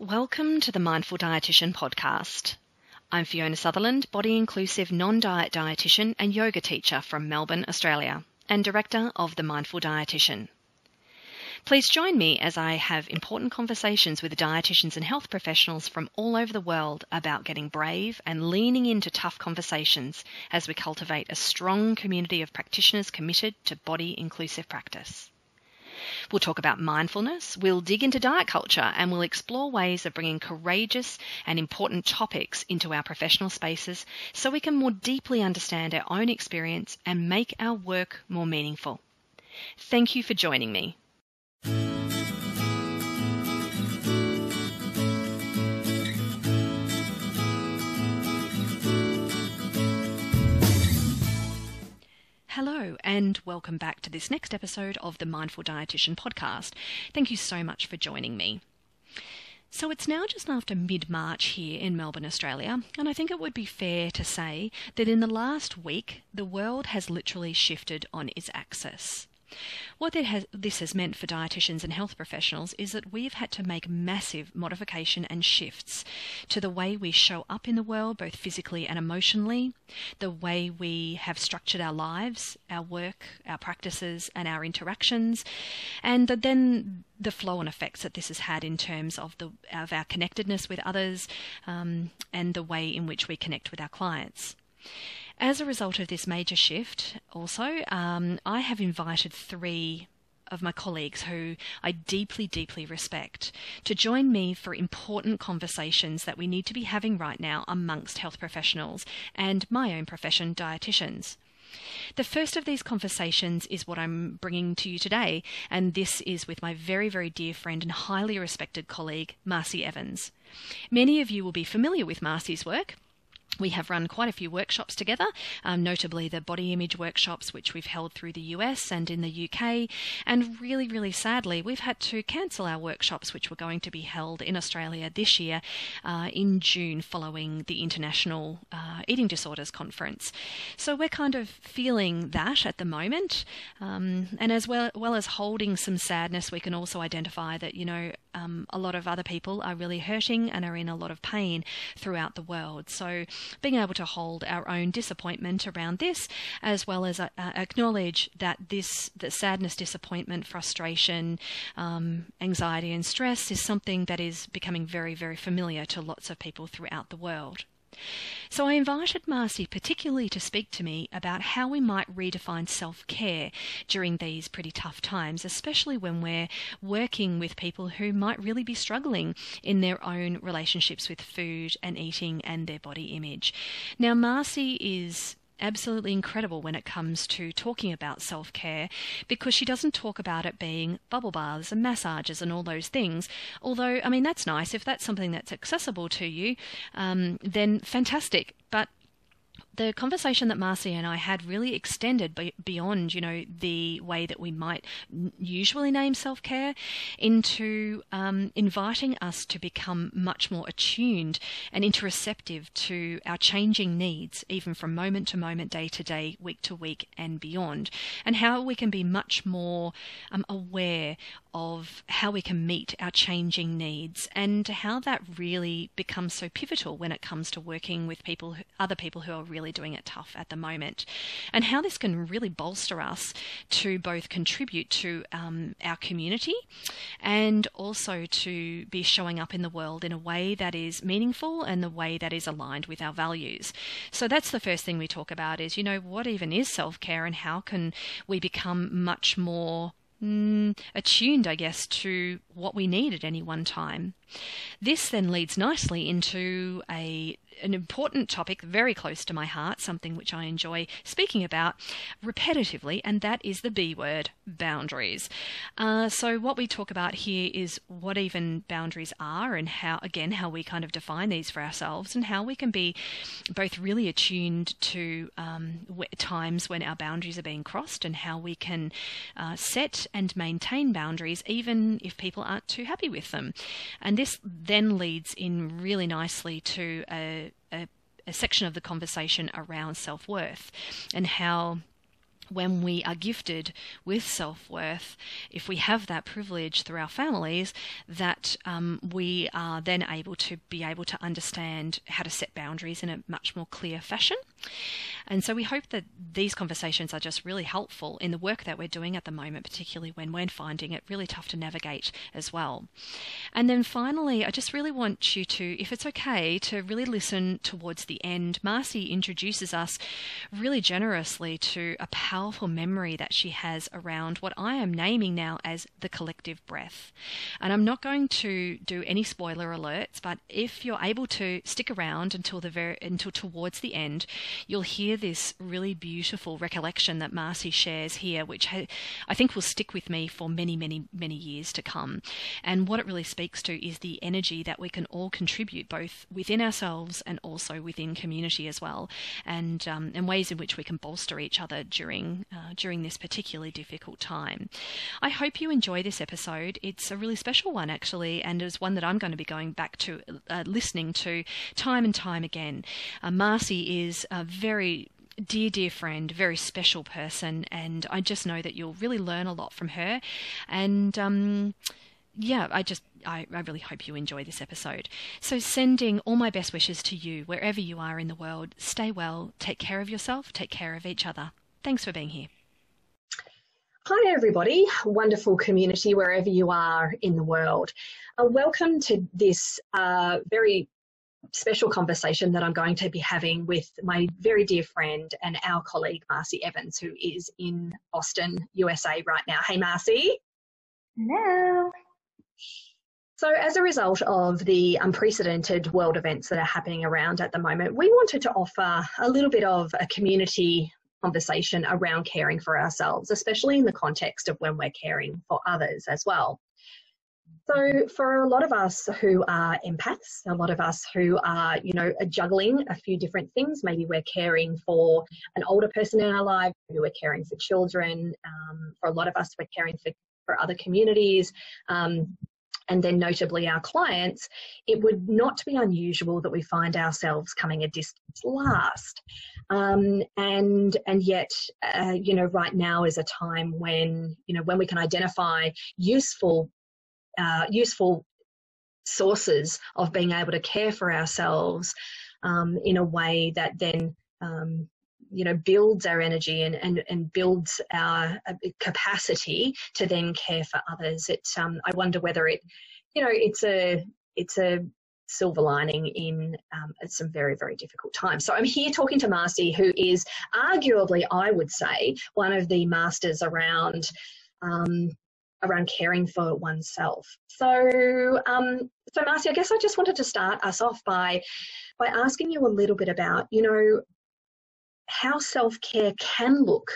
Welcome to the Mindful Dietitian podcast. I'm Fiona Sutherland, body inclusive non diet dietitian and yoga teacher from Melbourne, Australia, and director of The Mindful Dietitian. Please join me as I have important conversations with dietitians and health professionals from all over the world about getting brave and leaning into tough conversations as we cultivate a strong community of practitioners committed to body inclusive practice. We'll talk about mindfulness, we'll dig into diet culture, and we'll explore ways of bringing courageous and important topics into our professional spaces so we can more deeply understand our own experience and make our work more meaningful. Thank you for joining me. Hello, and welcome back to this next episode of the Mindful Dietitian podcast. Thank you so much for joining me. So it's now just after mid March here in Melbourne, Australia, and I think it would be fair to say that in the last week, the world has literally shifted on its axis. What has, this has meant for dietitians and health professionals is that we've had to make massive modification and shifts to the way we show up in the world, both physically and emotionally, the way we have structured our lives, our work, our practices, and our interactions, and then the flow and effects that this has had in terms of the of our connectedness with others um, and the way in which we connect with our clients. As a result of this major shift, also, um, I have invited three of my colleagues who I deeply, deeply respect to join me for important conversations that we need to be having right now amongst health professionals and my own profession, dietitians. The first of these conversations is what I'm bringing to you today, and this is with my very, very dear friend and highly respected colleague, Marci Evans. Many of you will be familiar with Marci's work. We have run quite a few workshops together, um, notably the body image workshops, which we've held through the US and in the UK. And really, really sadly, we've had to cancel our workshops, which were going to be held in Australia this year uh, in June following the International uh, Eating Disorders Conference. So we're kind of feeling that at the moment. Um, and as well, well as holding some sadness, we can also identify that, you know, um, a lot of other people are really hurting and are in a lot of pain throughout the world. So being able to hold our own disappointment around this, as well as uh, uh, acknowledge that this, that sadness, disappointment, frustration, um, anxiety, and stress is something that is becoming very, very familiar to lots of people throughout the world. So I invited Marci particularly to speak to me about how we might redefine self care during these pretty tough times, especially when we're working with people who might really be struggling in their own relationships with food and eating and their body image. Now, Marci is absolutely incredible when it comes to talking about self care because she doesn't talk about it being bubble baths and massages and all those things. Although, I mean, that's nice. If that's something that's accessible to you, um, then fantastic. But the conversation that Marci and I had really extended beyond, you know, the way that we might usually name self care into um, inviting us to become much more attuned and interoceptive to our changing needs, even from moment to moment, day to day, week to week, and beyond, and how we can be much more um, aware of how we can meet our changing needs and how that really becomes so pivotal when it comes to working with people, other people who are really doing it tough at the moment, and how this can really bolster us to both contribute to um, our community and also to be showing up in the world in a way that is meaningful and the way that is aligned with our values. So that's the first thing we talk about is, you know, what even is self care and how can we become much more mm, attuned, I guess, to what we need at any one time. This then leads nicely into a an important topic very close to my heart, something which I enjoy speaking about repetitively, and that is the B word boundaries. Uh, so, what we talk about here is what even boundaries are, and how, again, how we kind of define these for ourselves, and how we can be both really attuned to um, times when our boundaries are being crossed, and how we can uh, set and maintain boundaries even if people aren't too happy with them. And this then leads in really nicely to a, a, section of the conversation around self worth and how when we are gifted with self worth, if we have that privilege through our families, that um, we are then able to be able to understand how to set boundaries in a much more clear fashion. And so we hope that these conversations are just really helpful in the work that we're doing at the moment, particularly when we're finding it really tough to navigate as well. And then finally, I just really want you to, if it's okay, to really listen towards the end. Marci introduces us really generously to a powerful memory that she has around what I am naming now as the collective breath. And I'm not going to do any spoiler alerts, but if you're able to stick around until the very until towards the end, you'll hear this really beautiful recollection that Marci shares here, which I think will stick with me for many, many, many years to come. And what it really speaks to is the energy that we can all contribute, both within ourselves and also within community as well, and um, and ways in which we can bolster each other during uh, during this particularly difficult time. I hope you enjoy this episode. It's a really special one, actually, and is one that I'm going to be going back to uh, listening to time and time again. Uh, Marci is very dear, dear friend, very special person, and I just know that you'll really learn a lot from her. And um, yeah, I just I, I, really hope you enjoy this episode. So, sending all my best wishes to you wherever you are in the world. Stay well, take care of yourself, take care of each other. Thanks for being here. Hi, everybody. Wonderful community wherever you are in the world. Uh, welcome to this uh, very special conversation that I'm going to be having with my very dear friend and our colleague, Marci Evans, who is in Austin, USA right now. Hey, Marci. Hello. So, as a result of the unprecedented world events that are happening around at the moment, we wanted to offer a little bit of a community conversation around caring for ourselves, especially in the context of when we're caring for others as well. So, for a lot of us who are empaths, a lot of us who are, you know, juggling a few different things, maybe we're caring for an older person in our life, maybe we're caring for children. Um, for a lot of us, we're caring for, for other communities. Um, and then notably our clients, it would not be unusual that we find ourselves coming a distance last. Um, and and yet, uh, you know, right now is a time when you know when we can identify useful uh, useful sources of being able to care for ourselves um, in a way that then um, you know builds our energy and, and, and builds our uh, capacity to then care for others. It um, i wonder whether it you know it's a it's a silver lining in um, some very very difficult times. So i'm here talking to marci who is arguably i would say one of the masters around um, around caring for oneself. So, um, so Marci, I guess I just wanted to start us off by by asking you a little bit about, you know, how self care can look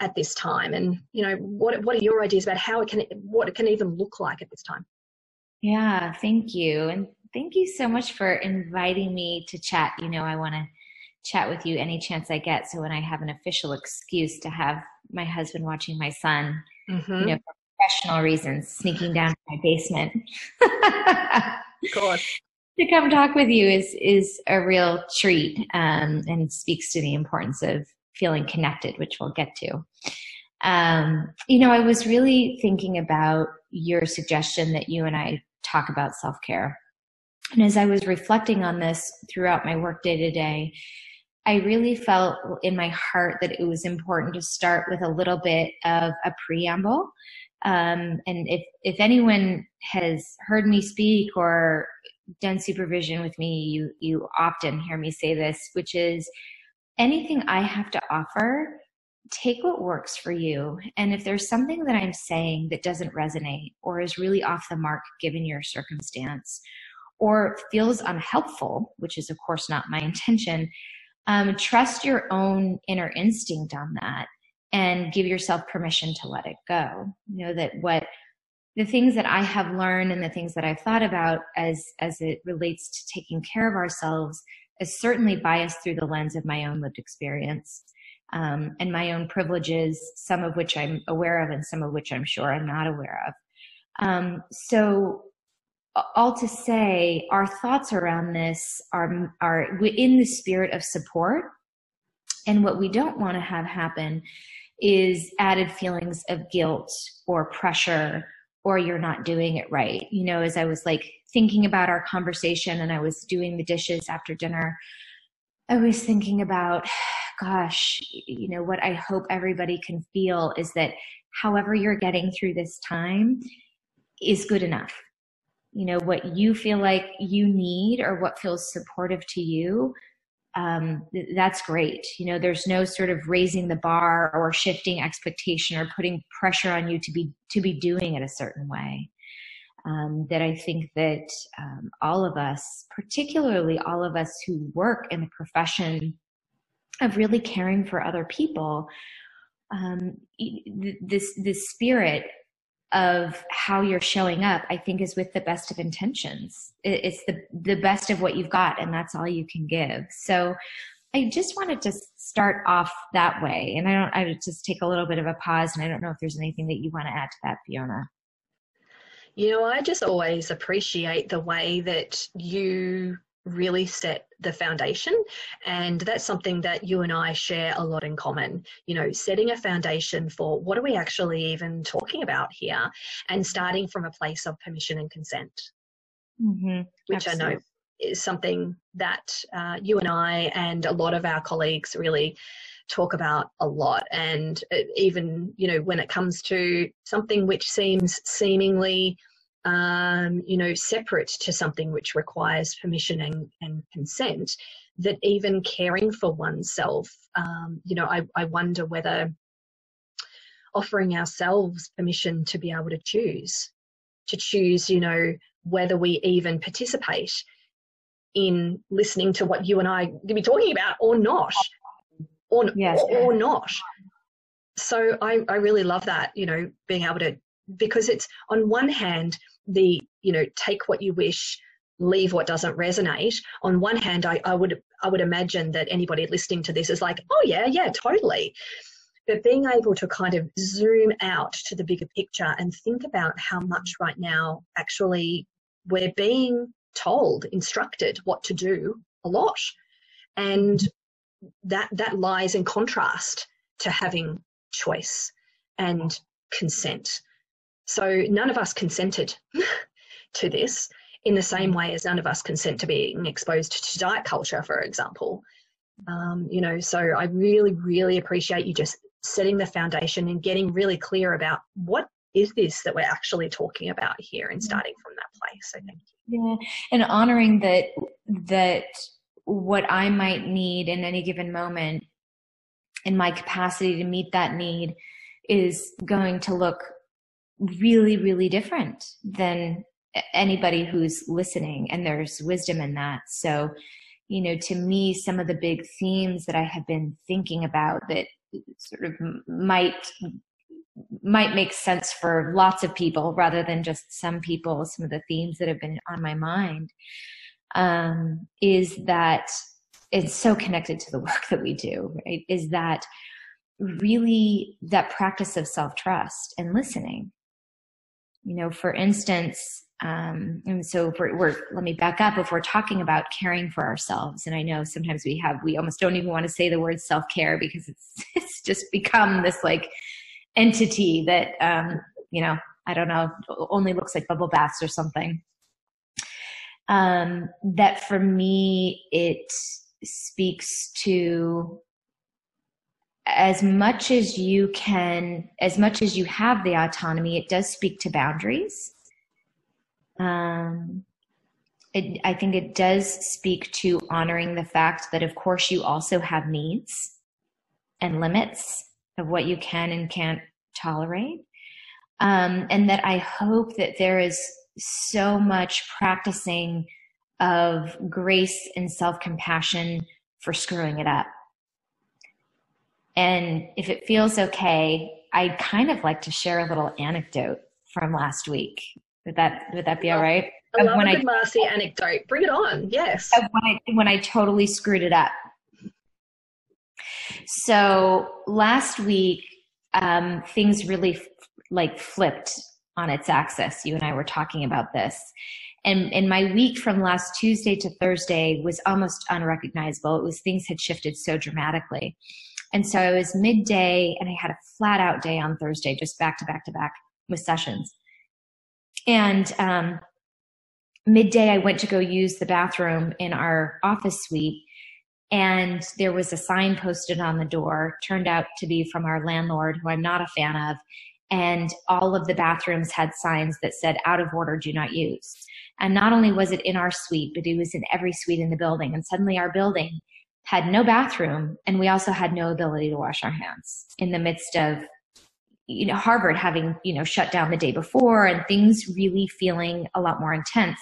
at this time, and you know, what what are your ideas about how it can what it can even look like at this time? Yeah, thank you, and thank you so much for inviting me to chat. You know, I want to chat with you any chance I get. So when I have an official excuse to have my husband watching my son, mm-hmm. you know, professional reasons, sneaking down to my basement. of course. To come talk with you is is a real treat, um, and speaks to the importance of feeling connected, which we'll get to. Um, you know, I was really thinking about your suggestion that you and I talk about self care. And as I was reflecting on this throughout my work day to day, I really felt in my heart that it was important to start with a little bit of a preamble. Um, and if, if anyone has heard me speak or done supervision with me, you, you often hear me say this, which is anything I have to offer, take what works for you. And if there's something that I'm saying that doesn't resonate or is really off the mark given your circumstance or feels unhelpful, which is of course not my intention, um, trust your own inner instinct on that and give yourself permission to let it go. You know that what the things that I have learned and the things that I've thought about as as it relates to taking care of ourselves is certainly biased through the lens of my own lived experience um, and my own privileges, some of which I'm aware of and some of which I'm sure I'm not aware of. Um, so all to say, our thoughts around this are are in the spirit of support And what we don't want to have happen is added feelings of guilt or pressure or you're not doing it right. You know, as I was like thinking about our conversation and I was doing the dishes after dinner, I was thinking about, gosh, you know, what I hope everybody can feel is that however you're getting through this time is good enough. You know, what you feel like you need or what feels supportive to you um, that's great. You know, there's no sort of raising the bar or shifting expectation or putting pressure on you to be to be doing it a certain way. Um, that I think that um, all of us, particularly all of us who work in the profession of really caring for other people, um, this this spirit of how you're showing up, I think is with the best of intentions. It's the, the best of what you've got and that's all you can give. So I just wanted to start off that way. And I don't, I would just take a little bit of a pause and I don't know if there's anything that you want to add to that, Fiona. You know, I just always appreciate the way that you really set the foundation. And that's something that you and I share a lot in common. You know, setting a foundation for what are we actually even talking about here and starting from a place of permission and consent, mm-hmm. which Absolutely. I know is something that uh, you and I and a lot of our colleagues really talk about a lot and even you know when it comes to something which seems seemingly um, you know, separate to something which requires permission and, and consent, that even caring for oneself, um, you know, I, I wonder whether offering ourselves permission to be able to choose, to choose, you know, whether we even participate in listening to what you and I could be talking about or not, or, yes. or, or not. So I, I really love that, you know, being able to, because it's on one hand, the you know take what you wish leave what doesn't resonate. On one hand I, I would i would imagine that anybody listening to this is like oh yeah yeah totally. But being able to kind of zoom out to the bigger picture and think about how much right now actually we're being told instructed what to do a lot. And that that lies in contrast to having choice and consent so none of us consented to this in the same way as none of us consent to being exposed to diet culture, for example. Um, you know, so I really, really appreciate you just setting the foundation and getting really clear about what is this that we're actually talking about here and starting from that place. So thank you. Yeah, and honoring that that what I might need in any given moment in my capacity to meet that need is going to look really, really different than anybody who's listening. And there's wisdom in that. So, you know, to me, some of the big themes that I have been thinking about that sort of might might make sense for lots of people rather than just some people some of the themes that have been on my mind um, is that it's so connected to the work that we do right is that really that practice of self-trust and listening you know, for instance, um, and so we're, we're, let me back up. If we're talking about caring for ourselves, and I know sometimes we have, we almost don't even want to say the word self care because it's it's just become this like entity that um, you know, I don't know, only looks like bubble baths or something. Um, that for me, it speaks to as much as you can, as much as you have the autonomy, it does speak to boundaries. Um, it, I think it does speak to honoring the fact that, of course, you also have needs and limits of what you can and can't tolerate. Um, and that I hope that there is so much practicing of grace and self compassion for screwing it up and if it feels okay, I'd kind of like to share a little anecdote from last week. Would that would that be all right? I love when a good I, Marci anecdote. Bring it on. Yes. When I when I totally screwed it up. So last week, um, things really f- like flipped on its axis. You and I were talking about this. And, and my week from last Tuesday to Thursday was almost unrecognizable. It was things had shifted so dramatically. And so I was midday and I had a flat out day on Thursday, just back to back to back with sessions. And um, midday, I went to go use the bathroom in our office suite. And there was a sign posted on the door, turned out to be from our landlord, who I'm not a fan of. And all of the bathrooms had signs that said, out of order, do not use. And not only was it in our suite, but it was in every suite in the building. And suddenly our building had no bathroom and we also had no ability to wash our hands in the midst of you know harvard having you know shut down the day before and things really feeling a lot more intense.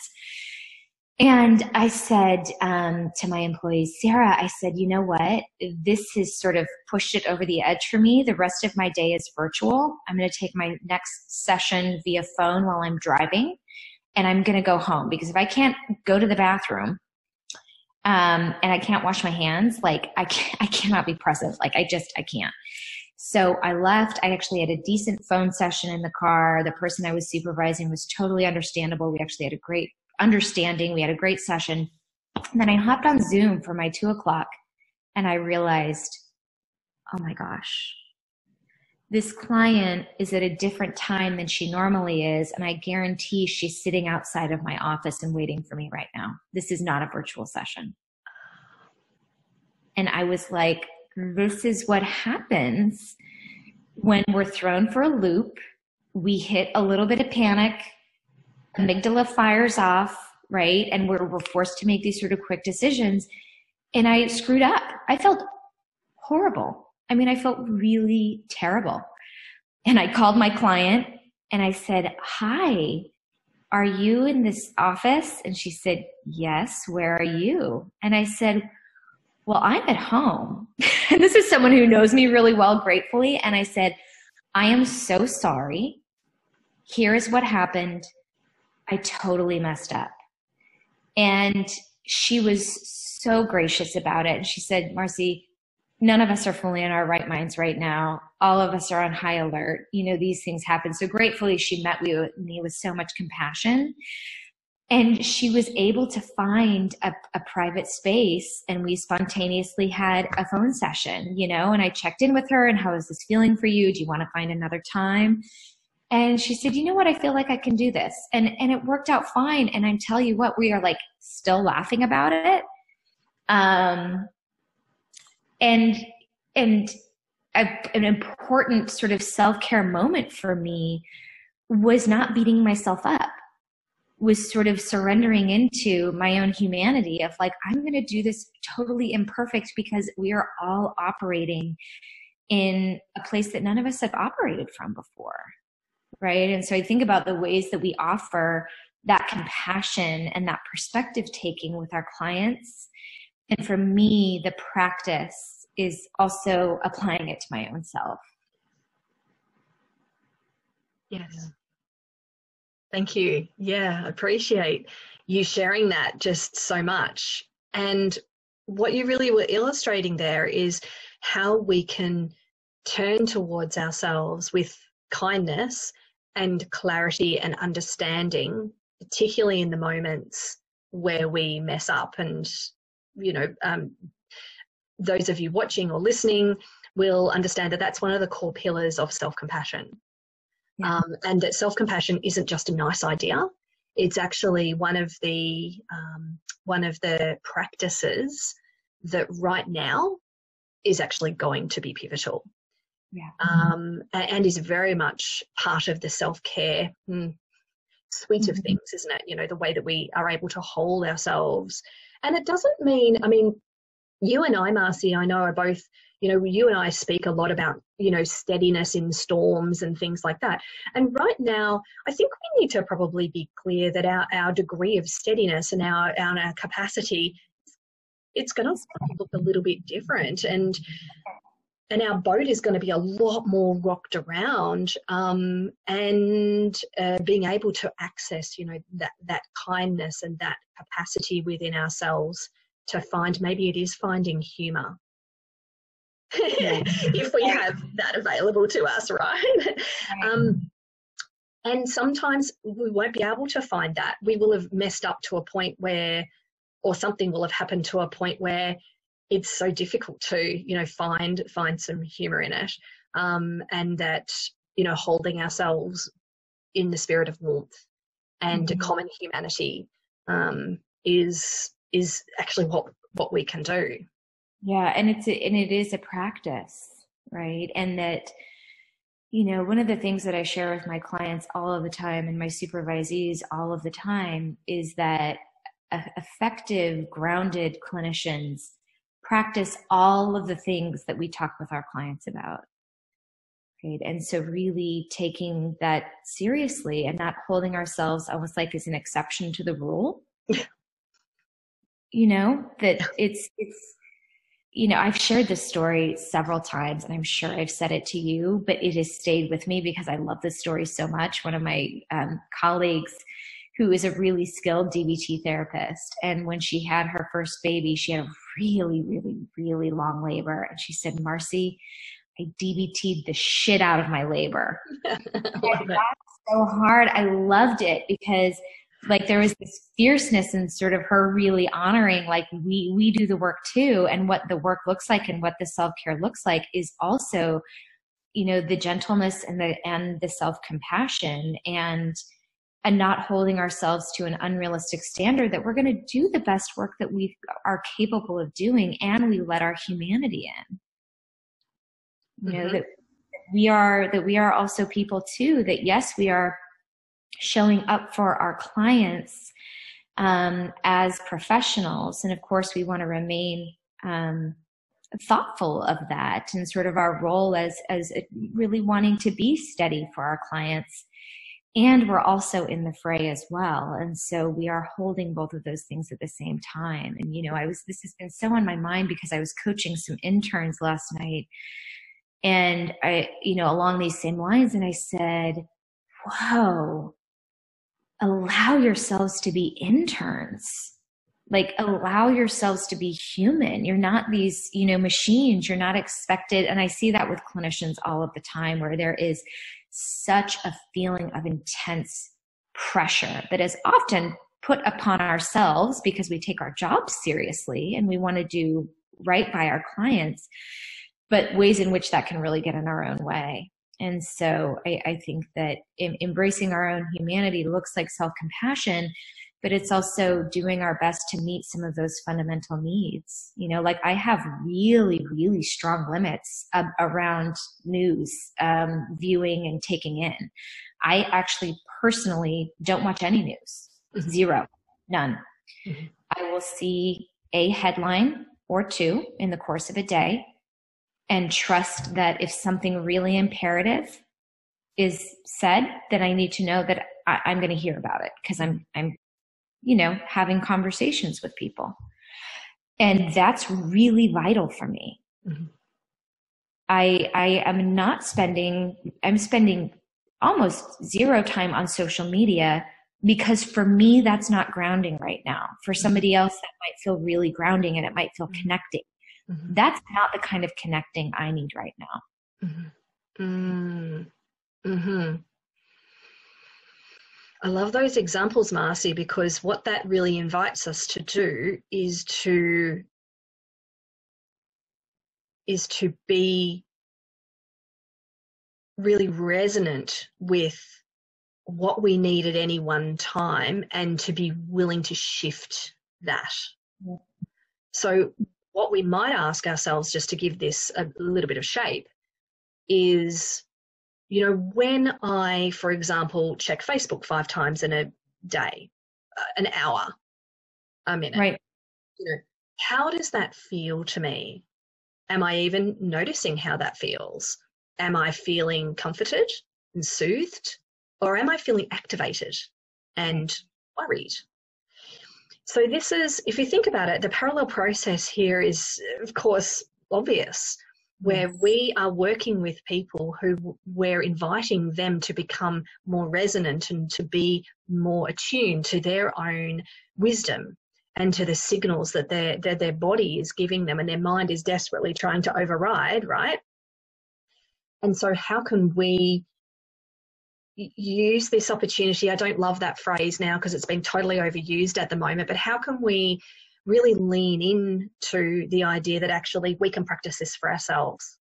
And i said um, to my employees sarah i said you know what? This has sort of pushed it over the edge for me. The rest of my day is virtual. I'm going to take my next session via phone while i'm driving and i'm going to go home because if i can't go to the bathroom um, and I can't wash my hands, like I I cannot be present. Like I just, I can't. So I left. I actually had a decent phone session in the car. The person I was supervising was totally understandable. We actually had a great understanding. We had a great session. And then I hopped on Zoom for my two o'clock and I realized, oh my gosh, this client is at a different time than she normally is. And I guarantee she's sitting outside of my office and waiting for me right now. This is not a virtual session. And I was like, this is what happens when we're thrown for a loop. We hit a little bit of panic, amygdala fires off, right? And we're, we're forced to make these sort of quick decisions. And I screwed up. I felt horrible I mean, I felt really terrible. And I called my client and I said, Hi, are you in this office? And she said, Yes, where are you? And I said, Well, I'm at home. and this is someone who knows me really well, gratefully. And I said, I am so sorry. Here is what happened. I totally messed up. And she was so gracious about it. And she said, Marci, none of us are fully in our right minds right now. All of us are on high alert. You know, these things happen. So gratefully, she met me with so much compassion. And she was able to find a, a, private space, and we spontaneously had a phone session, you know. And I checked in with her, and how is this feeling for you? Do you want to find another time? And she said, "You know what? I feel like I can do this," and and it worked out fine. And I tell you what, we are like still laughing about it. Um, and and a, an important sort of self-care moment for me was not beating myself up was sort of surrendering into my own humanity of like i'm going to do this totally imperfect because we are all operating in a place that none of us have operated from before right? And so i think about the ways that we offer that compassion and that perspective taking with our clients and for me the practice is also applying it to my own self. Yes. Thank you. Yeah, appreciate you sharing that just so much. And what you really were illustrating there is how we can turn towards ourselves with kindness and clarity and understanding, particularly in the moments where we mess up and you know um, those of you watching or listening will understand that that's one of the core pillars of self compassion. Yeah. Um, and that self compassion isn't just a nice idea. It's actually one of the um, one of the practices that right now is actually going to be pivotal. Yeah. Um, and is very much part of the self care mm, suite mm-hmm. of things, isn't it? You know, the way that we are able to hold ourselves. And it doesn't mean, I mean, you and I, Marci, I know are both, you know, you and I speak a lot about, you know, steadiness in storms and things like that. And right now, I think we need to probably be clear that our, our degree of steadiness and our, our, our capacity, it's going to look a little bit different. And and our boat is going to be a lot more rocked around um, and uh, being able to access you know that that kindness and that capacity within ourselves to find maybe it is finding humor. If we have that available to us right. Um, And sometimes we won't be able to find that. We will have messed up to a point where, or something will have happened to a point where it's so difficult to, you know, find find some humor in it, um, and that you know, holding ourselves in the spirit of warmth and mm-hmm. common humanity um, is is actually what what we can do. Yeah, and it's a, and it is a practice, right? And that you know, one of the things that I share with my clients all of the time and my supervisees all of the time is that effective, grounded clinicians practice all of the things that we talk with our clients about. Right. And so really taking that seriously and not holding ourselves almost like as an exception to the rule. you know, that it's it's you know, I've shared this story several times and I'm sure I've said it to you, but it has stayed with me because I love this story so much. One of my um, colleagues who is a really skilled DBT therapist. And when she had her first baby, she had a really, really, really long labor. And she said, Marci, I DBT'd the shit out of my labor. That's so hard. I loved it because like there was this fierceness and sort of her really honoring like we we do the work too and what the work looks like and what the self-care looks like is also you know the gentleness and the and the self-compassion and and not holding ourselves to an unrealistic standard that we're going to do the best work that we are capable of doing and we let our humanity in. You know mm-hmm. that we are that we are also people too that yes we are showing up for our clients um, as professionals. And of course we want to remain um, thoughtful of that and sort of our role as as really wanting to be steady for our clients and we're also in the fray as well. And so we are holding both of those things at the same time. And you know i was this has been so on my mind because i was coaching some interns last night. And i you know along these same lines and i said whoa allow yourselves to be interns. Like allow yourselves to be human. You're not these you know machines. You're not expected. And i see that with clinicians all of the time where there is such a feeling of intense pressure that is often put upon ourselves because we take our jobs seriously and we want to do right by our clients, but ways in which that can really get in our own way. And so I, I think that embracing our own humanity looks like self compassion, but it's also doing our best to meet some of those fundamental needs. You know, like I have really, really strong limits uh, around news, um, viewing and taking in. I actually personally don't watch any news. Mm-hmm. Zero. None. Mm-hmm. I will see a headline or two in the course of a day and trust that if something really imperative is said, then I need to know that I, am going to hear about it because I'm I'm you know, having conversations with people. And that's really vital for me. Mm-hmm. I, I am not spending, I'm spending almost zero time on social media because for me, that's not grounding right now. For mm-hmm. somebody else, that might feel really grounding and it might feel mm-hmm. connecting. Mm-hmm. That's not the kind of connecting I need right now. Mm-hmm. Mm-hmm. I love those examples, Marci, because what that really invites us to do is to is to be really resonant with what we need at any one time and to be willing to shift that. So, what we might ask ourselves, just to give this a little bit of shape, is you know, when I, for example, check Facebook five times in a day, uh, an hour, a minute, right? You know, how does that feel to me? Am I even noticing how that feels? Am I feeling comforted and soothed, or am I feeling activated and worried? So, this is, if you think about it, the parallel process here is, of course, obvious where mm. we are working with people who we're inviting them to become more resonant and to be more attuned to their own wisdom and to the signals that their, that their body is giving them and their mind is desperately trying to override, right? And so, how can we use this opportunity? I don't love that phrase now because it's been totally overused at the moment, but how can we really lean into the idea that actually we can practice this for ourselves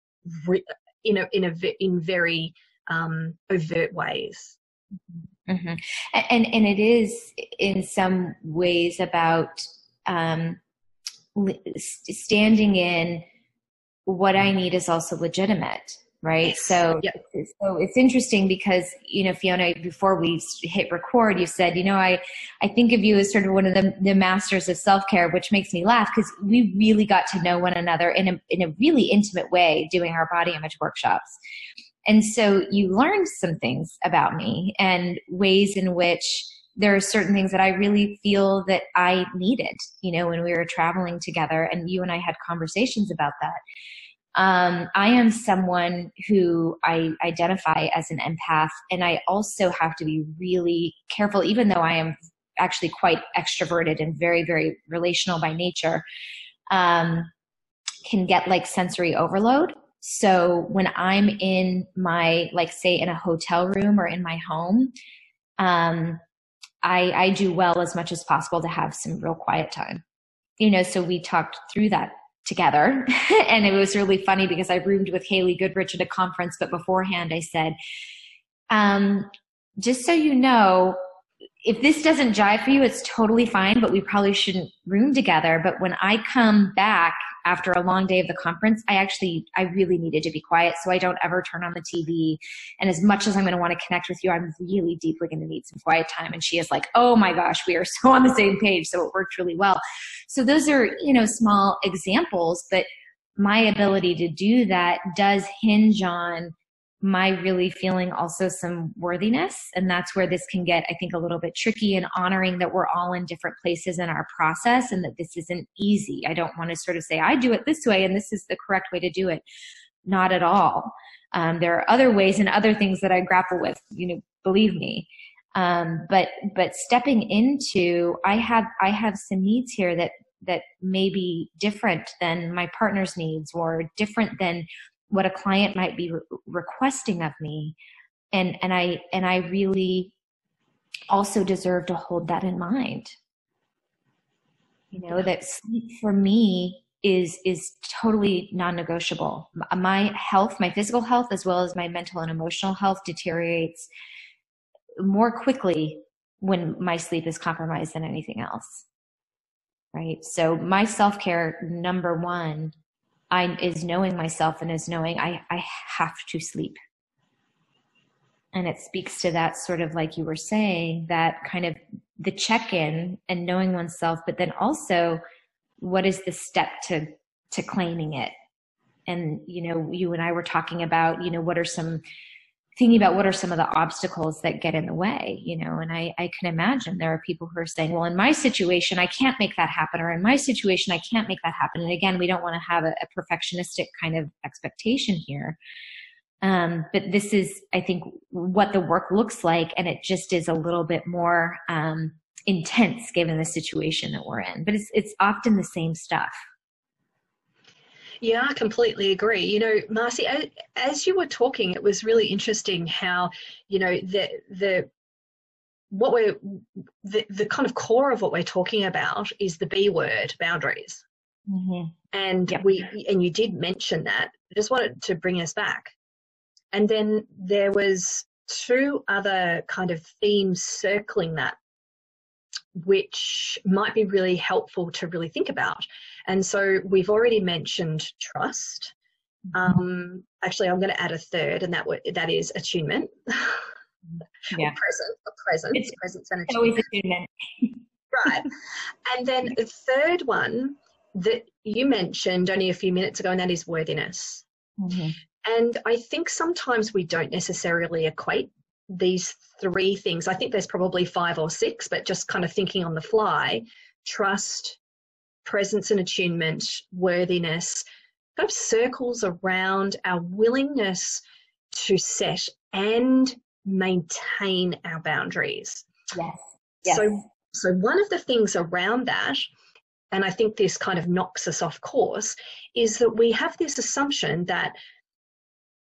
in a, in a, in very um, overt ways? Mm-hmm. And and it is in some ways about um, standing in what I need is also legitimate, right? So yep. so it's interesting because you know Fiona, before we hit record, you said you know I I think of you as sort of one of the, the masters of self care, which makes me laugh because we really got to know one another in a in a really intimate way doing our body image workshops. And so you learned some things about me and ways in which there are certain things that I really feel that I needed, you know, when we were traveling together and you and I had conversations about that. Um, I am someone who I identify as an empath, and I also have to be really careful, even though I am actually quite extroverted and very, very relational by nature, um, can get like sensory overload. So when I'm in my, like, say, in a hotel room or in my home, um, I, I do well as much as possible to have some real quiet time. You know, so we talked through that together. and it was really funny because I roomed with Haley Goodrich at a conference, but beforehand I said, um, just so you know, if this doesn't jive for you, it's totally fine, but we probably shouldn't room together. But when I come back after a long day of the conference, I actually, I really needed to be quiet. So I don't ever turn on the TV. And as much as I'm going to want to connect with you, I'm really deeply going to need some quiet time. And she is like, oh my gosh, we are so on the same page. So it worked really well. So those are, you know, small examples, but my ability to do that does hinge on my really feeling also some worthiness. And that's where this can get, I think, a little bit tricky and honoring that we're all in different places in our process and that this isn't easy. I don't want to sort of say, I do it this way and this is the correct way to do it. Not at all. Um, there are other ways and other things that I grapple with, you know, believe me. Um, but, but stepping into, I have, I have some needs here that, that may be different than my partner's needs or different than what a client might be re- requesting of me. And and i and i really also deserve to hold that in mind. You know that sleep for me is is totally non-negotiable. My health my physical health as well as my mental and emotional health deteriorates more quickly when my sleep is compromised than anything else. Right? So my self-care number one I is knowing myself and is knowing I, I have to sleep. And it speaks to that sort of like you were saying, that kind of the check in and knowing oneself, but then also what is the step to to claiming it? And you know, you and I were talking about, you know, what are some thinking about what are some of the obstacles that get in the way, you know, and I, I can imagine there are people who are saying, well, in my situation, I can't make that happen, or in my situation, I can't make that happen. And again, we don't want to have a, a perfectionistic kind of expectation here. Um, but this is, I think, what the work looks like, and it just is a little bit more um, intense given the situation that we're in. But it's it's often the same stuff. Yeah, I completely agree. You know, Marci, as you were talking, it was really interesting how, you know, the the what we're the, the kind of core of what we're talking about is the B word, boundaries. Mm-hmm. And yep. we and you did mention that. I just wanted to bring us back. And then there was two other kind of themes circling that which might be really helpful to really think about. And so we've already mentioned trust. Mm-hmm. Um, actually, I'm going to add a third, and that w- that is attunement. yeah, present, a presence, it's presence and attunement. Always attunement. right, and then the third one that you mentioned only a few minutes ago, and that is worthiness. Mm-hmm. And I think sometimes we don't necessarily equate these three things. I think there's probably five or six, but just kind of thinking on the fly trust, presence and attunement, worthiness, kind of circles around our willingness to set and maintain our boundaries. Yes. yes. So, so one of the things around that, and I think this kind of knocks us off course, is that we have this assumption that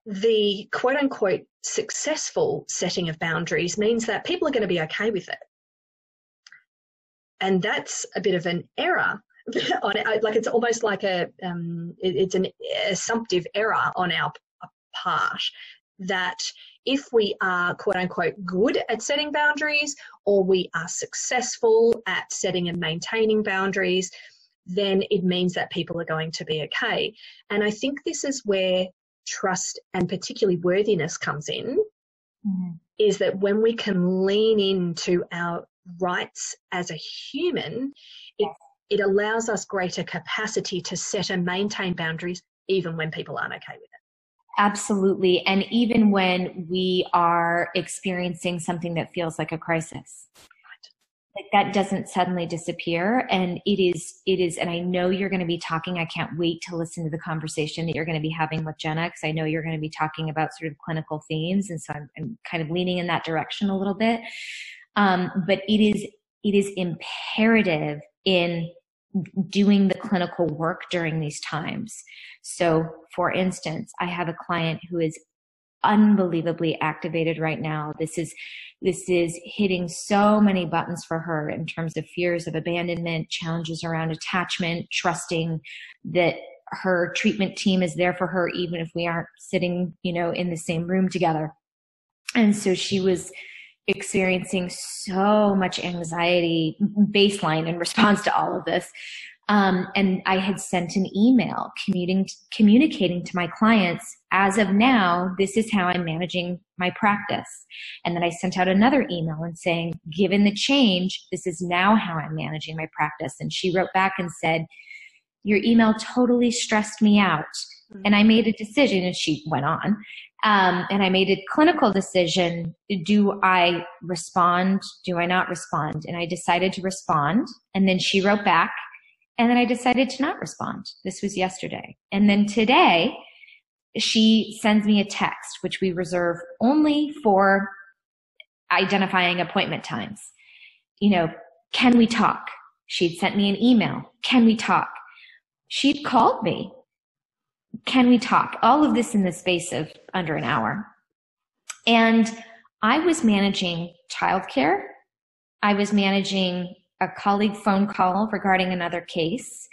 the quote unquote successful setting of boundaries means that people are going to be okay with it. And that's a bit of an error on it. Like it's almost like a, um, it, it's an assumptive error on our part that if we are quote unquote good at setting boundaries or we are successful at setting and maintaining boundaries, then it means that people are going to be okay. And I think this is where trust and particularly worthiness comes in mm-hmm. is that when we can lean into our rights as a human, it, it allows us greater capacity to set and maintain boundaries even when people aren't okay with it. Absolutely. And even when we are experiencing something that feels like a crisis. Like that doesn't suddenly disappear. And it is, it is, and I know you're going to be talking. I can't wait to listen to the conversation that you're going to be having with Jenna because I know you're going to be talking about sort of clinical themes. And so I'm, I'm kind of leaning in that direction a little bit. Um, but it is, it is imperative in doing the clinical work during these times. So, for instance, I have a client who is unbelievably activated right now. This is this is hitting so many buttons for her in terms of fears of abandonment, challenges around attachment, trusting that her treatment team is there for her even if we aren't sitting, you know, in the same room together. And so she was experiencing so much anxiety baseline in response to all of this. Um, and I had sent an email communicating to my clients, as of now, this is how I'm managing my practice. And then I sent out another email and saying, given the change, this is now how I'm managing my practice. And she wrote back and said, your email totally stressed me out. Mm-hmm. And I made a decision, and she went on. Um, and I made a clinical decision. Do I respond? Do I not respond? And I decided to respond. And then she wrote back. And then I decided to not respond. This was yesterday. And then today, she sends me a text, which we reserve only for identifying appointment times. You know, can we talk? She'd sent me an email. Can we talk? She'd called me can we talk? All of this in the space of under an hour. And I was managing childcare. I was managing a colleague phone call regarding another case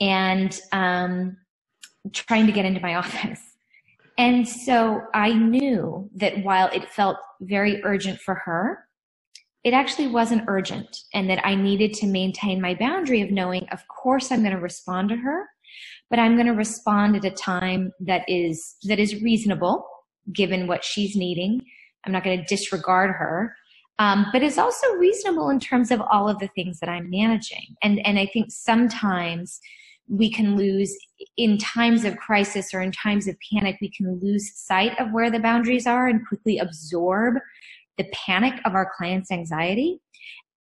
and um, trying to get into my office. And so I knew that while it felt very urgent for her, it actually wasn't urgent and that I needed to maintain my boundary of knowing, of course, I'm going to respond to her but I'm going to respond at a time that is that is reasonable given what she's needing. I'm not going to disregard her, um, but is also reasonable in terms of all of the things that I'm managing. And and I think sometimes we can lose in times of crisis or in times of panic. We can lose sight of where the boundaries are and quickly absorb the panic of our clients' anxiety.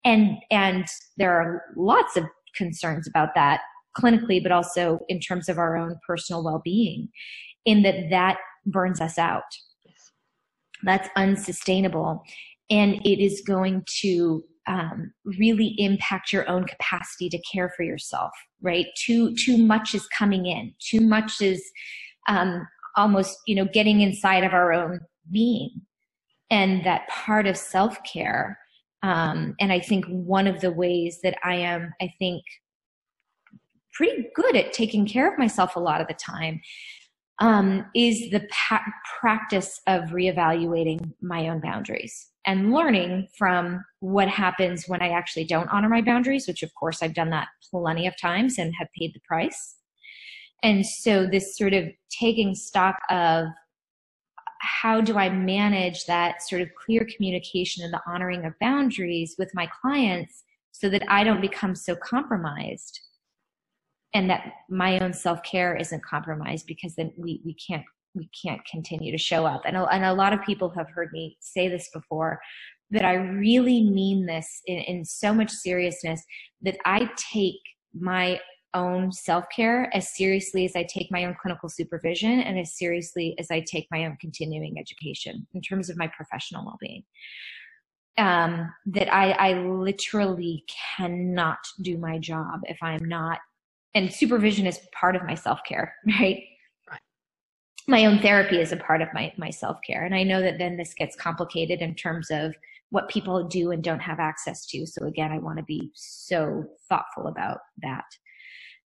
And and there are lots of concerns about that clinically, but also in terms of our own personal well being, in that that burns us out. That's unsustainable. And it is going to um, really impact your own capacity to care for yourself, right? Too, too much is coming in. Too much is um, almost, you know, getting inside of our own being. And that part of self care. Um, and I think one of the ways that I am, I think, pretty good at taking care of myself a lot of the time um, is the pa- practice of reevaluating my own boundaries and learning from what happens when I actually don't honor my boundaries, which of course I've done that plenty of times and have paid the price. And so this sort of taking stock of how do I manage that sort of clear communication and the honoring of boundaries with my clients so that I don't become so compromised and that my own self-care isn't compromised because then we, we can't we can't continue to show up. And a, and a lot of people have heard me say this before that i really mean this in, in so much seriousness that i take my own self-care as seriously as i take my own clinical supervision and as seriously as i take my own continuing education in terms of my professional well-being. Um, that I, I literally cannot do my job if i'm not and supervision is part of my self care, right? my own therapy is a part of my my self care, and I know that then this gets complicated in terms of what people do and don't have access to. So again, I want to be so thoughtful about that.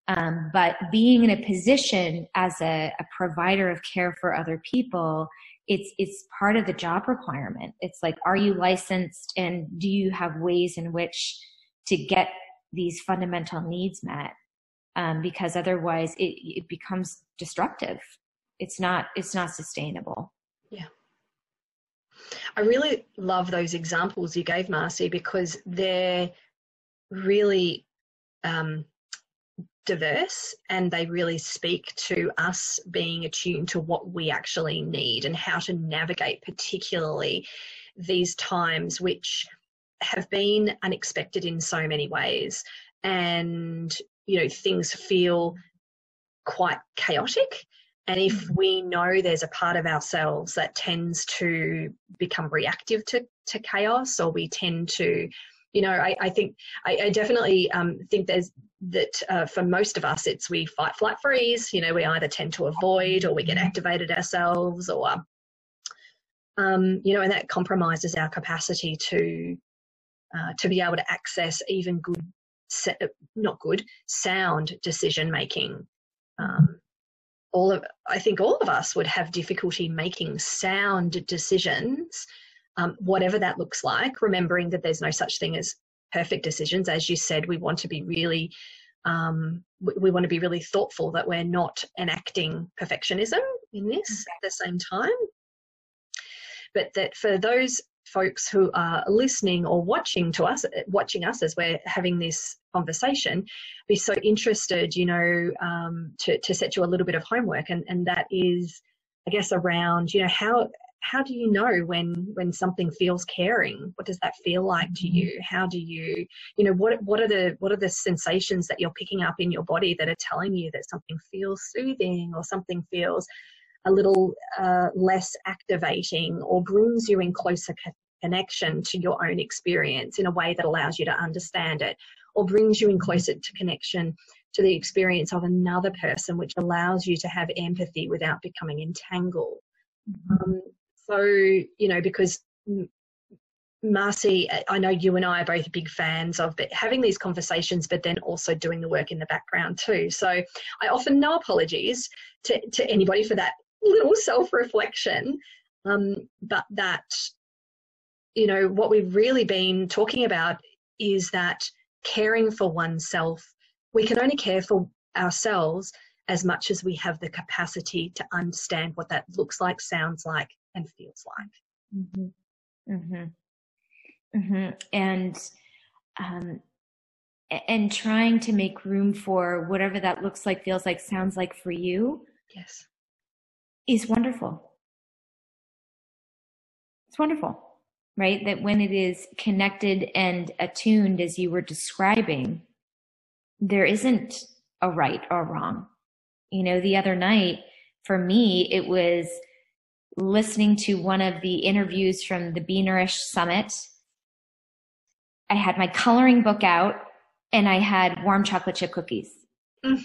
Um, but being in a position as a, a provider of care for other people, it's it's part of the job requirement. It's like, are you licensed, and do you have ways in which to get these fundamental needs met? Um, because otherwise, it, it becomes destructive. It's not it's not sustainable. Yeah. I really love those examples you gave, Marci, because they're really um, diverse and they really speak to us being attuned to what we actually need and how to navigate, particularly these times which have been unexpected in so many ways. And, you know, things feel quite chaotic. And if mm-hmm. we know there's a part of ourselves that tends to become reactive to, to chaos, or we tend to you know, I, I think I, I definitely um, think there's that uh, for most of us, it's we fight, flight, freeze. You know, we either tend to avoid or we get mm-hmm. activated ourselves, or um, you know, and that compromises our capacity to uh, to be able to access even good, not good, sound decision making. Um, all of, I think all of us would have difficulty making sound decisions um, whatever that looks like, remembering that there's no such thing as perfect decisions. As you said, we want to be really, um, we, we, want to be really thoughtful that we're not enacting perfectionism in this mm-hmm. at the same time. But that for those folks who are listening or watching to us, watching us as we're having this conversation, be so interested, you know, um, to, to set you a little bit of homework. And, and that is, I guess, around, you know, how, how do you know when when something feels caring what does that feel like to you mm-hmm. how do you you know what what are the what are the sensations that you're picking up in your body that are telling you that something feels soothing or something feels a little uh, less activating or brings you in closer connection to your own experience in a way that allows you to understand it or brings you in closer to connection to the experience of another person which allows you to have empathy without becoming entangled um, so, you know, because Marci, I know you and I are both big fans of but having these conversations, but then also doing the work in the background too. So I often no apologies to, to anybody for that little self reflection. Um, but that, you know, what we've really been talking about is that caring for oneself, we can only care for ourselves as much as we have the capacity to understand what that looks like, sounds like, and feels like. Mm-hmm. Mm-hmm. Mm-hmm. And um, and trying to make room for whatever that looks like, feels like, sounds like for you. Yes, is wonderful. It's wonderful, right? That when it is connected and attuned, as you were describing, there isn't a right or wrong. You know, the other night for me, it was listening to one of the interviews from the Be Nourished Summit. I had my coloring book out and I had warm chocolate chip cookies. Mm.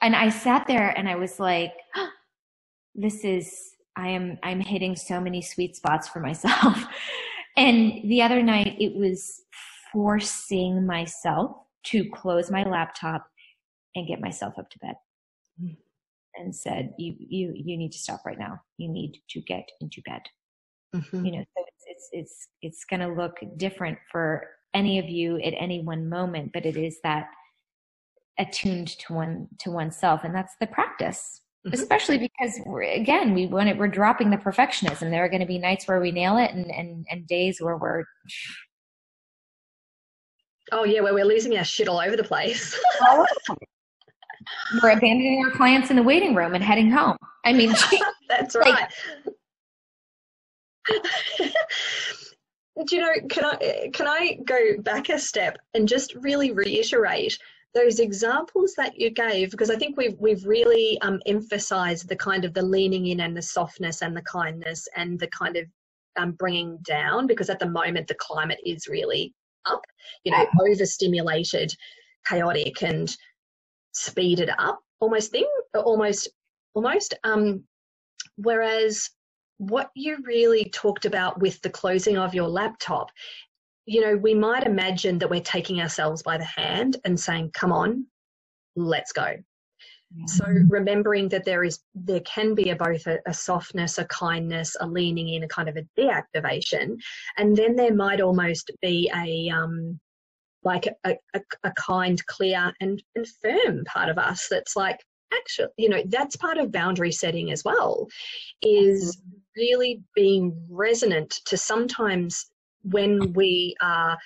And I sat there and I was like, oh, this is, I am, I'm hitting so many sweet spots for myself. and the other night it was forcing myself to close my laptop and get myself up to bed. Mm and said, "You you you need to stop right now. You need to get into bed." Mm-hmm. You know, so it's it's it's it's going to look different for any of you at any one moment, but it is that attuned to one to oneself, and that's the practice. Mm-hmm. Especially because we're, again, we want it, we're dropping the perfectionism. There are going to be nights where we nail it, and and and days where we're Oh yeah, where we're losing our shit all over the place. we're abandoning our clients in the waiting room and heading home. I mean, that's right. Do you know? Can I can I go back a step and just really reiterate those examples that you gave because I think we've we've really um, emphasised the kind of the leaning in and the softness and the kindness and the kind of um, bringing down because at the moment the climate is really up, you know, overstimulated, chaotic, and speed it up almost thing, almost almost. Um, whereas what you really talked about with the closing of your laptop, you know, we might imagine that we're taking ourselves by the hand and saying, come on, let's go. So remembering that there is there can be a, both a, a, softness, a kindness, a leaning in, a kind of a deactivation, and then there might almost be a um, like a, a, a kind, clear, and, and firm part of us that's like actually, you know, that's part of boundary setting as well, is really being resonant to sometimes when we are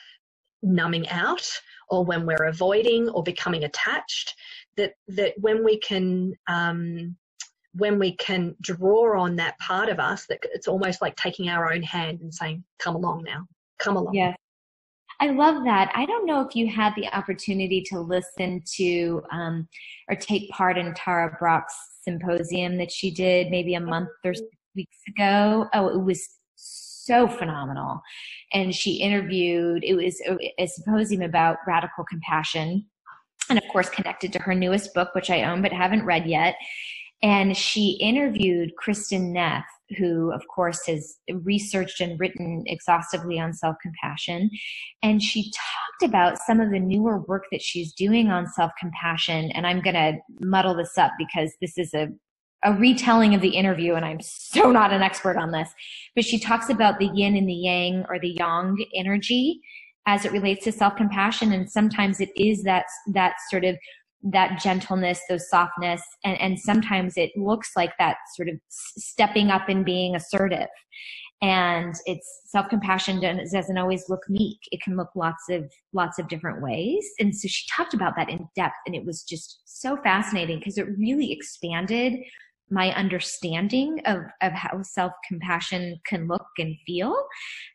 numbing out or when we're avoiding or becoming attached that that when we can um, when we can draw on that part of us that it's almost like taking our own hand and saying come along now come along yes I love that. I don't know if you had the opportunity to listen to um, or take part in Tara Brach's symposium that she did maybe a month or six weeks ago. Oh, it was so phenomenal. And she interviewed, it was a, symposium about radical compassion and of course connected to her newest book, which I own but haven't read yet. And she interviewed Kristin Neff, who, of course, has researched and written exhaustively on self compassion. And she talked about some of the newer work that she's doing on self compassion. And I'm going to muddle this up because this is a a retelling of the interview, and I'm so not an expert on this, but she talks about the yin and the yang or the yang energy as it relates to self-compassion. And sometimes it is that, that sort of that gentleness, those softness, and, and sometimes it looks like that sort of stepping up and being assertive. And it's self-compassion doesn't always look meek. It can look lots of lots of different ways. And so she talked about that in depth, and it was just so fascinating because it really expanded my understanding of, of how self-compassion can look and feel.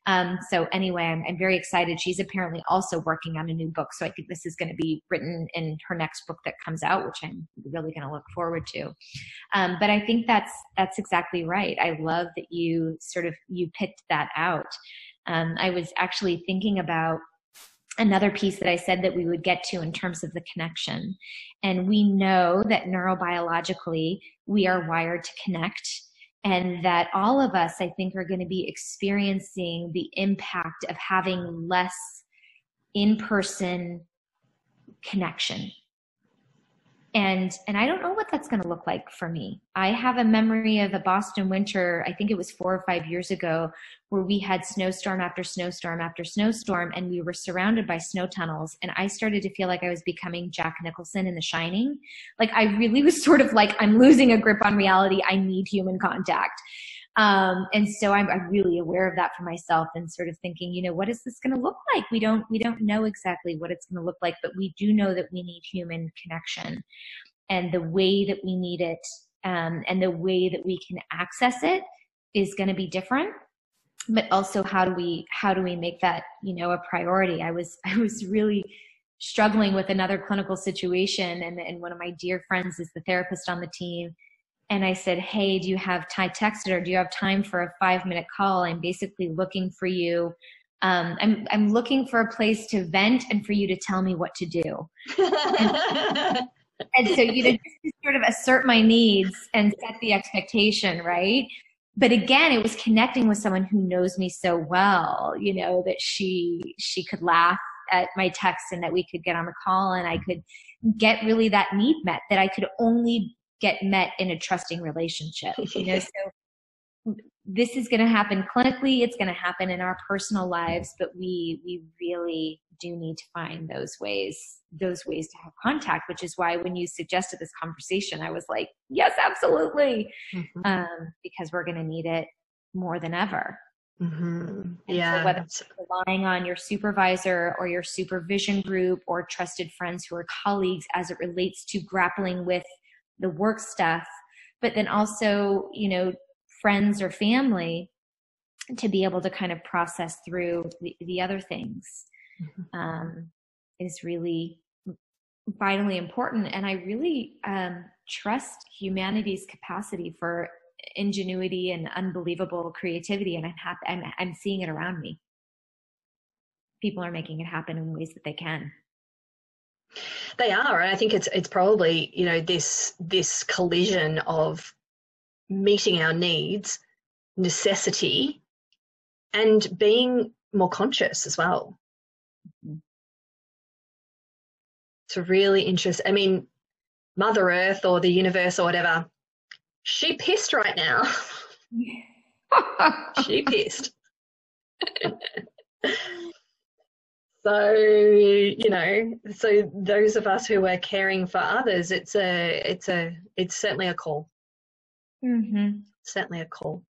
Um, so anyway, I'm, I'm, very excited. She's apparently also working on a new book. So I think this is going to be written in her next book that comes out, which I'm really going to look forward to. Um, but I think that's, that's exactly right. I love that you sort of, you picked that out. Um, I was actually thinking about another piece that I said that we would get to in terms of the connection. And we know that neurobiologically, we are wired to connect and that all of us, I think, are going to be experiencing the impact of having less in person connection and and i don't know what that's going to look like for me. I have a memory of a boston winter i think it was four or five years ago where we had snowstorm after snowstorm after snowstorm and we were surrounded by snow tunnels and i started to feel like i was becoming jack nicholson in the shining. Like i really was sort of like i'm losing a grip on reality. I need human contact um, and so I'm, I'm, really aware of that for myself and sort of thinking, you know, what is this going to look like? We don't, we don't know exactly what it's going to look like, but we do know that we need human connection. And the way that we need it, um, and the way that we can access it is going to be different. But also how do we how do we make that you know a priority? I was i was really struggling with another clinical situation and, and one of my dear friends is the therapist on the team and I said, Hey, do you have time? texted or do you have time for a five minute call? I'm basically looking for you. Um, I'm, I'm looking for a place to vent and for you to tell me what to do. and, and so, you know, just to sort of assert my needs and set the expectation, right? But again, it was connecting with someone who knows me so well, you know, that she, she could laugh at my text and that we could get on the call and I could get really that need met that I could only get met in a trusting relationship you know so this is going to happen clinically it's going to happen in our personal lives but we we really do need to find those ways those ways to have contact which is why when you suggested this conversation i was like yes absolutely mm-hmm. um, because we're going to need it more than ever mm-hmm. yeah so whether it's relying on your supervisor or your supervision group or trusted friends who are colleagues as it relates to grappling with the work stuff, but then also, you know, friends or family to be able to kind of process through the, the other things mm-hmm. um, is really vitally important. And I really um, trust humanity's capacity for ingenuity and unbelievable creativity. And I'm happy, I'm, I'm seeing it around me. People are making it happen in ways that they can. They are, and I think it's it's probably you know this this collision of meeting our needs, necessity, and being more conscious as well. Mm-hmm. It's really interesting. I mean, Mother Earth or the universe or whatever, she pissed right now. she pissed. so you know so those of us who are caring for others it's a it's a it's certainly a call mm-hmm. certainly a call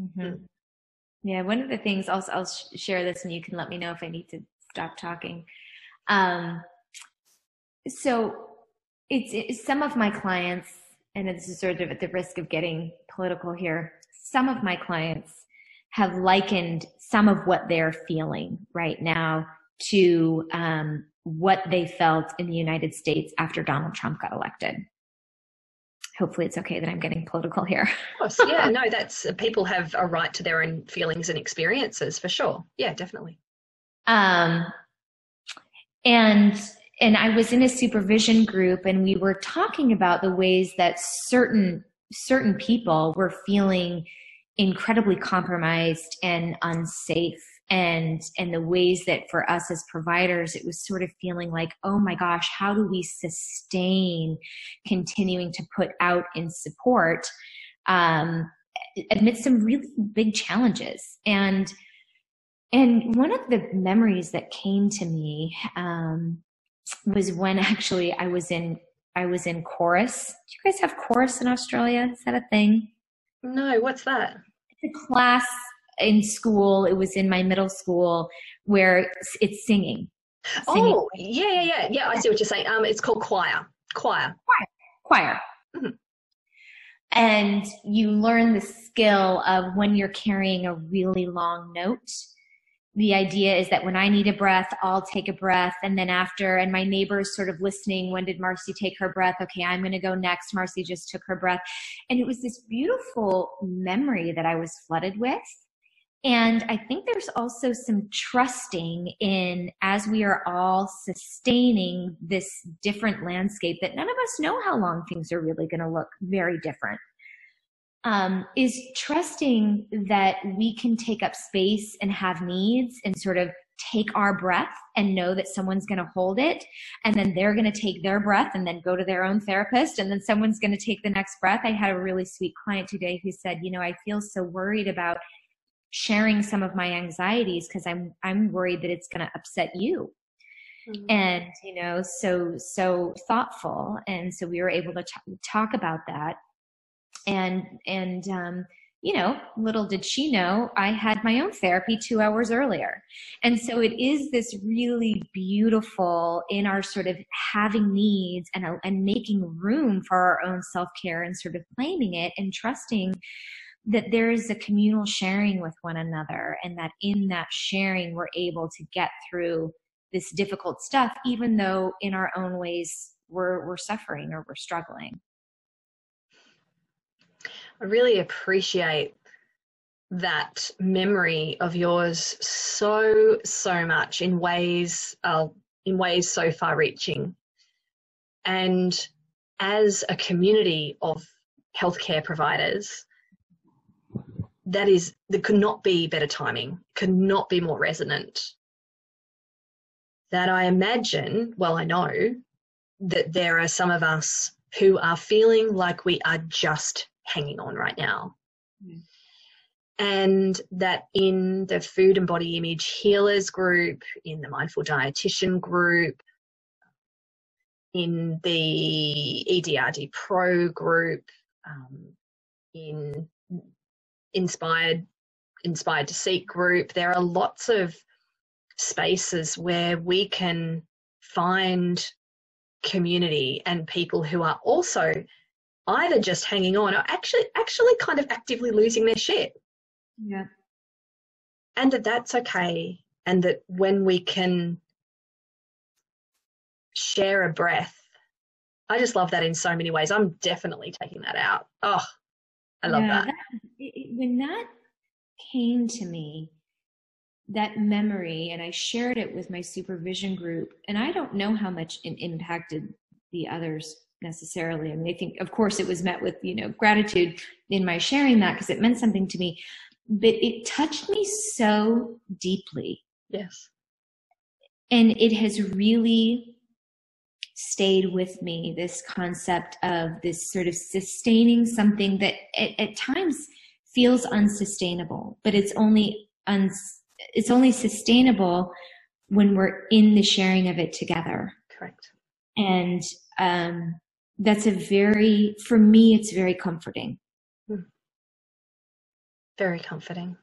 mm-hmm. mm. yeah one of the things i'll, I'll share this and you can let me know if i need to stop talking um, so it's, it's some of my clients and this is sort of at the risk of getting political here some of my clients have likened some of what they're feeling right now to um, what they felt in the United States after Donald Trump got elected. Hopefully, it's okay that I'm getting political here. of course, yeah, no, that's people have a right to their own feelings and experiences for sure. Yeah, definitely. Um, and and I was in a supervision group, and we were talking about the ways that certain certain people were feeling incredibly compromised and unsafe and and the ways that for us as providers it was sort of feeling like oh my gosh how do we sustain continuing to put out in support um, amidst some really big challenges and and one of the memories that came to me um, was when actually I was in I was in chorus. Do you guys have chorus in Australia? Is that a thing? No, what's that? It's a class in school. It was in my middle school where it's singing. singing. Oh, yeah, yeah, yeah, yeah. I see what you're saying. Um, it's called choir. Choir. Choir. Choir. Mm-hmm. And you learn the skill of when you're carrying a really long note the idea is that when I need a breath, I'll take a breath. And then after, and my neighbor's sort of listening, when did Marci take her breath? Okay, I'm going to go next. Marci just took her breath. And it was this beautiful memory that I was flooded with. And I think there's also some trusting in as we are all sustaining this different landscape that none of us know how long things are really going to look very different um, is trusting that we can take up space and have needs and sort of take our breath and know that someone's going to hold it and then they're going to take their breath and then go to their own therapist and then someone's going to take the next breath. I had a really sweet client today who said you know i feel so worried about sharing some of my anxieties because i'm i'm worried that it's going to upset you. Mm-hmm. and you know so so thoughtful. And so we were able to t- talk about that. And and um, you know little did she know i had my own therapy two hours earlier. And so it is this really beautiful in our sort of having needs and, and making room for our own self-care and sort of claiming it and trusting that there is a communal sharing with one another and that in that sharing we're able to get through this difficult stuff even though in our own ways we're we're suffering or we're struggling. I really appreciate that memory of yours so so much in ways uh, in ways so far reaching. And as a community of healthcare providers that is there could not be better timing could not be more resonant that i imagine well i know that there are some of us who are feeling like we are just hanging on right now. Mm. And that in the food and body image healers group, in the mindful dietitian group, in the EDRD Pro group, um, in inspired inspired to seek group, there are lots of spaces where we can find community and people who are also either just hanging on or actually actually kind of actively losing their shit. Yeah. And that that's okay. And that when we can share a breath, I just love that in so many ways. I'm definitely taking that out. Oh, I love yeah, that. that. When that came to me, that memory and I shared it with my supervision group. And I don't know how much it impacted the others necessarily. I mean, I think, of course, it was met with, you know, gratitude in my sharing that because it meant something to me. But it touched me so deeply. Yes. And it has really stayed with me this concept of this sort of sustaining something that at, at times feels unsustainable, but it's only uns- it's only sustainable when we're in the sharing of it together. Correct. And um, that's a very, for me, it's very comforting. Hmm. Very comforting.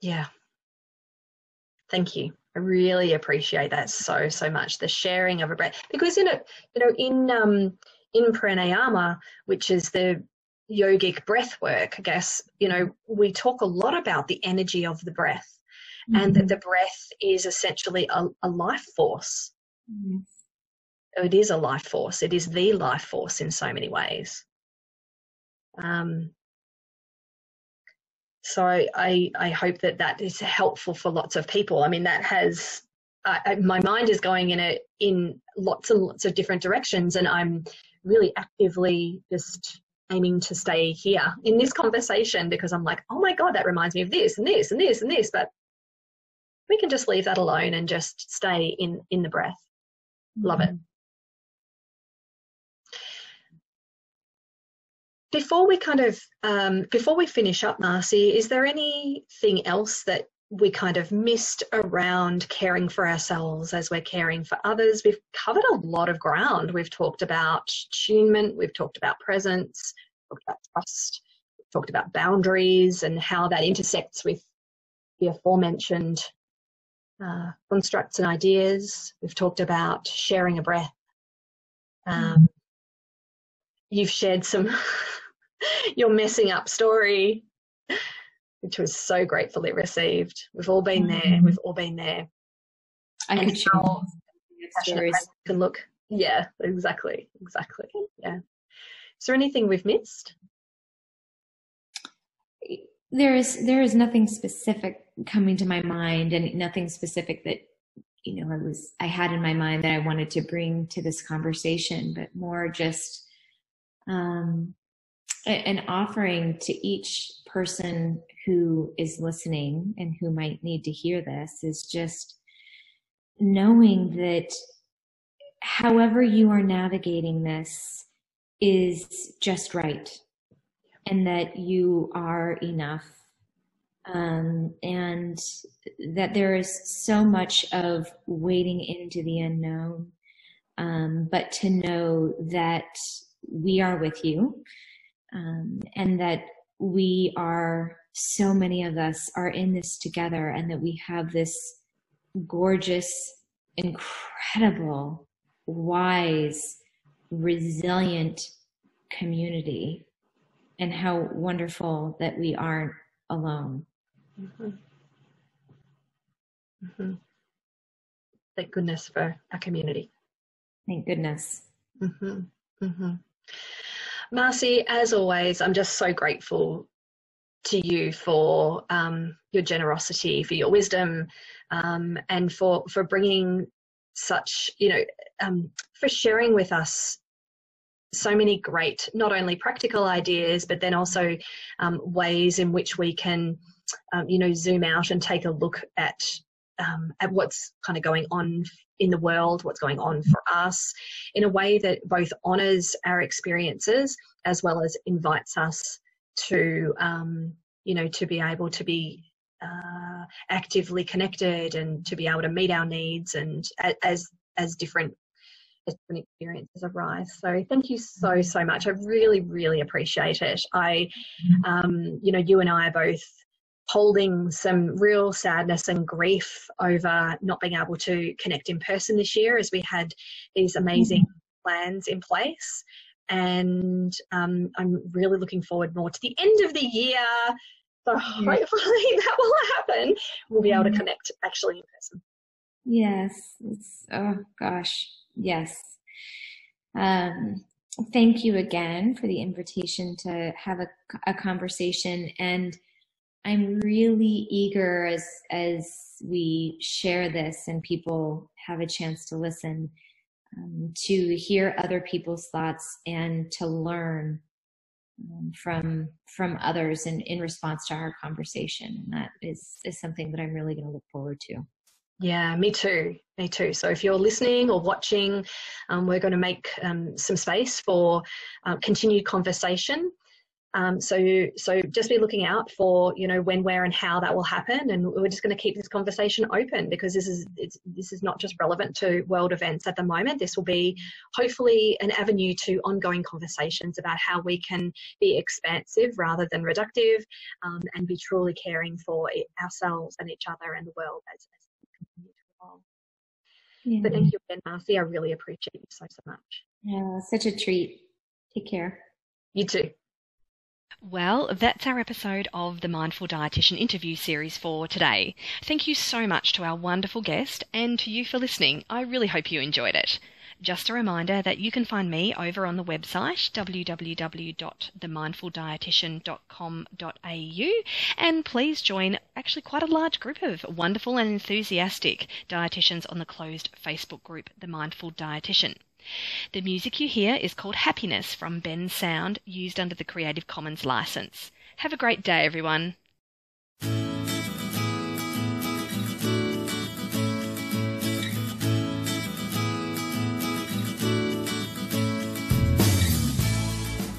Yeah. Thank you. I really appreciate that so so much. The sharing of a breath, because in it, you know, in um, in pranayama, which is the yogic breath work, I guess, you know, we talk a lot about the energy of the breath mm-hmm. and that mm-hmm. the breath is essentially a, a life force. It is a life force. It is the life force in so many ways. Um, so I, I hope that that is helpful for lots of people. I mean, that has I, my mind is going in a in lots and lots of different directions, and I'm really actively just aiming to stay here in this conversation because I'm like, oh my god, that reminds me of this and this and this and this, but we can just leave that alone and just stay in in the breath. Love it. Mm-hmm. Before we kind of um, before we finish up, Marci, is there anything else that we kind of missed around caring for ourselves as we're caring for others? We've covered a lot of ground. We've talked about attunement, we've talked about presence, talked about trust, talked about boundaries and how that intersects with the aforementioned uh, constructs and ideas. We've talked about sharing a breath. Um, you've shared some your messing up story, which was so gratefully received. We've all been there. Mm-hmm. We've all been there. I and could how stories can look. Yeah, exactly, exactly. Yeah. Is there anything we've missed? There is there is nothing specific coming to my mind, and nothing specific that you know I was I had in my mind that I wanted to bring to this conversation, but more just um, an offering to each person who is listening and who might need to hear this is just knowing that however you are navigating this is just right and that you are enough. Um, and that there is so much of wading into the unknown um, but to know that we are with you um, and that we are so many of us are in this together and that we have this gorgeous incredible wise resilient community and how wonderful that we aren't alone mm-hmm. Mm-hmm. thank goodness for our community thank goodness mm-hmm. Marci, as always, I'm just so grateful to you for um, your generosity, for your wisdom, um, and for for bringing such, you know, um, for sharing with us so many great, not only practical ideas, but then also um, ways in which we can, um, you know, zoom out and take a look at um, at what's kind of going on in the world, what's going on for us, in a way that both honours our experiences as well as invites us to, um, you know, to be able to be uh, actively connected and to be able to meet our needs and as as different as different experiences arise. So thank you so so much. I really really appreciate it. I, um, you know, you and I are both holding some real sadness and grief over not being able to connect in person this year as we had these amazing mm-hmm. plans in place. And um, I'm really looking forward more to the end of the year. So hopefully that will happen. We'll be able to connect actually in person. Yes. It's, oh gosh. Yes. Um, thank you again for the invitation to have a, a conversation. And I'm really eager as, as we share this and people have a chance to listen um, to hear other people's thoughts and to learn um, from from others in, in response to our conversation. And that is, is something that I'm really going to look forward to. Yeah, me too. Me too. So if you're listening or watching, um, we're going to make um, some space for uh, continued conversation. Um, so, so just be looking out for you know when, where, and how that will happen, and we're just going to keep this conversation open because this is this is not just relevant to world events at the moment. This will be hopefully an avenue to ongoing conversations about how we can be expansive rather than reductive, um, and be truly caring for ourselves and each other and the world as, as we continue to evolve. Yeah. But thank you again, Marci. I really appreciate you so so much. Yeah, such a treat. Take care. You too. Well, that's our episode of the Mindful Dietitian interview series for today. Thank you so much to our wonderful guest and to you for listening. I really hope you enjoyed it. Just a reminder that you can find me over on the website www.themindfuldietitian.com.au and please join actually quite a large group of wonderful and enthusiastic dietitians on the closed Facebook group The Mindful Dietitian. The music you hear is called Happiness from Bensound, used under the Creative Commons license. Have a great day, everyone.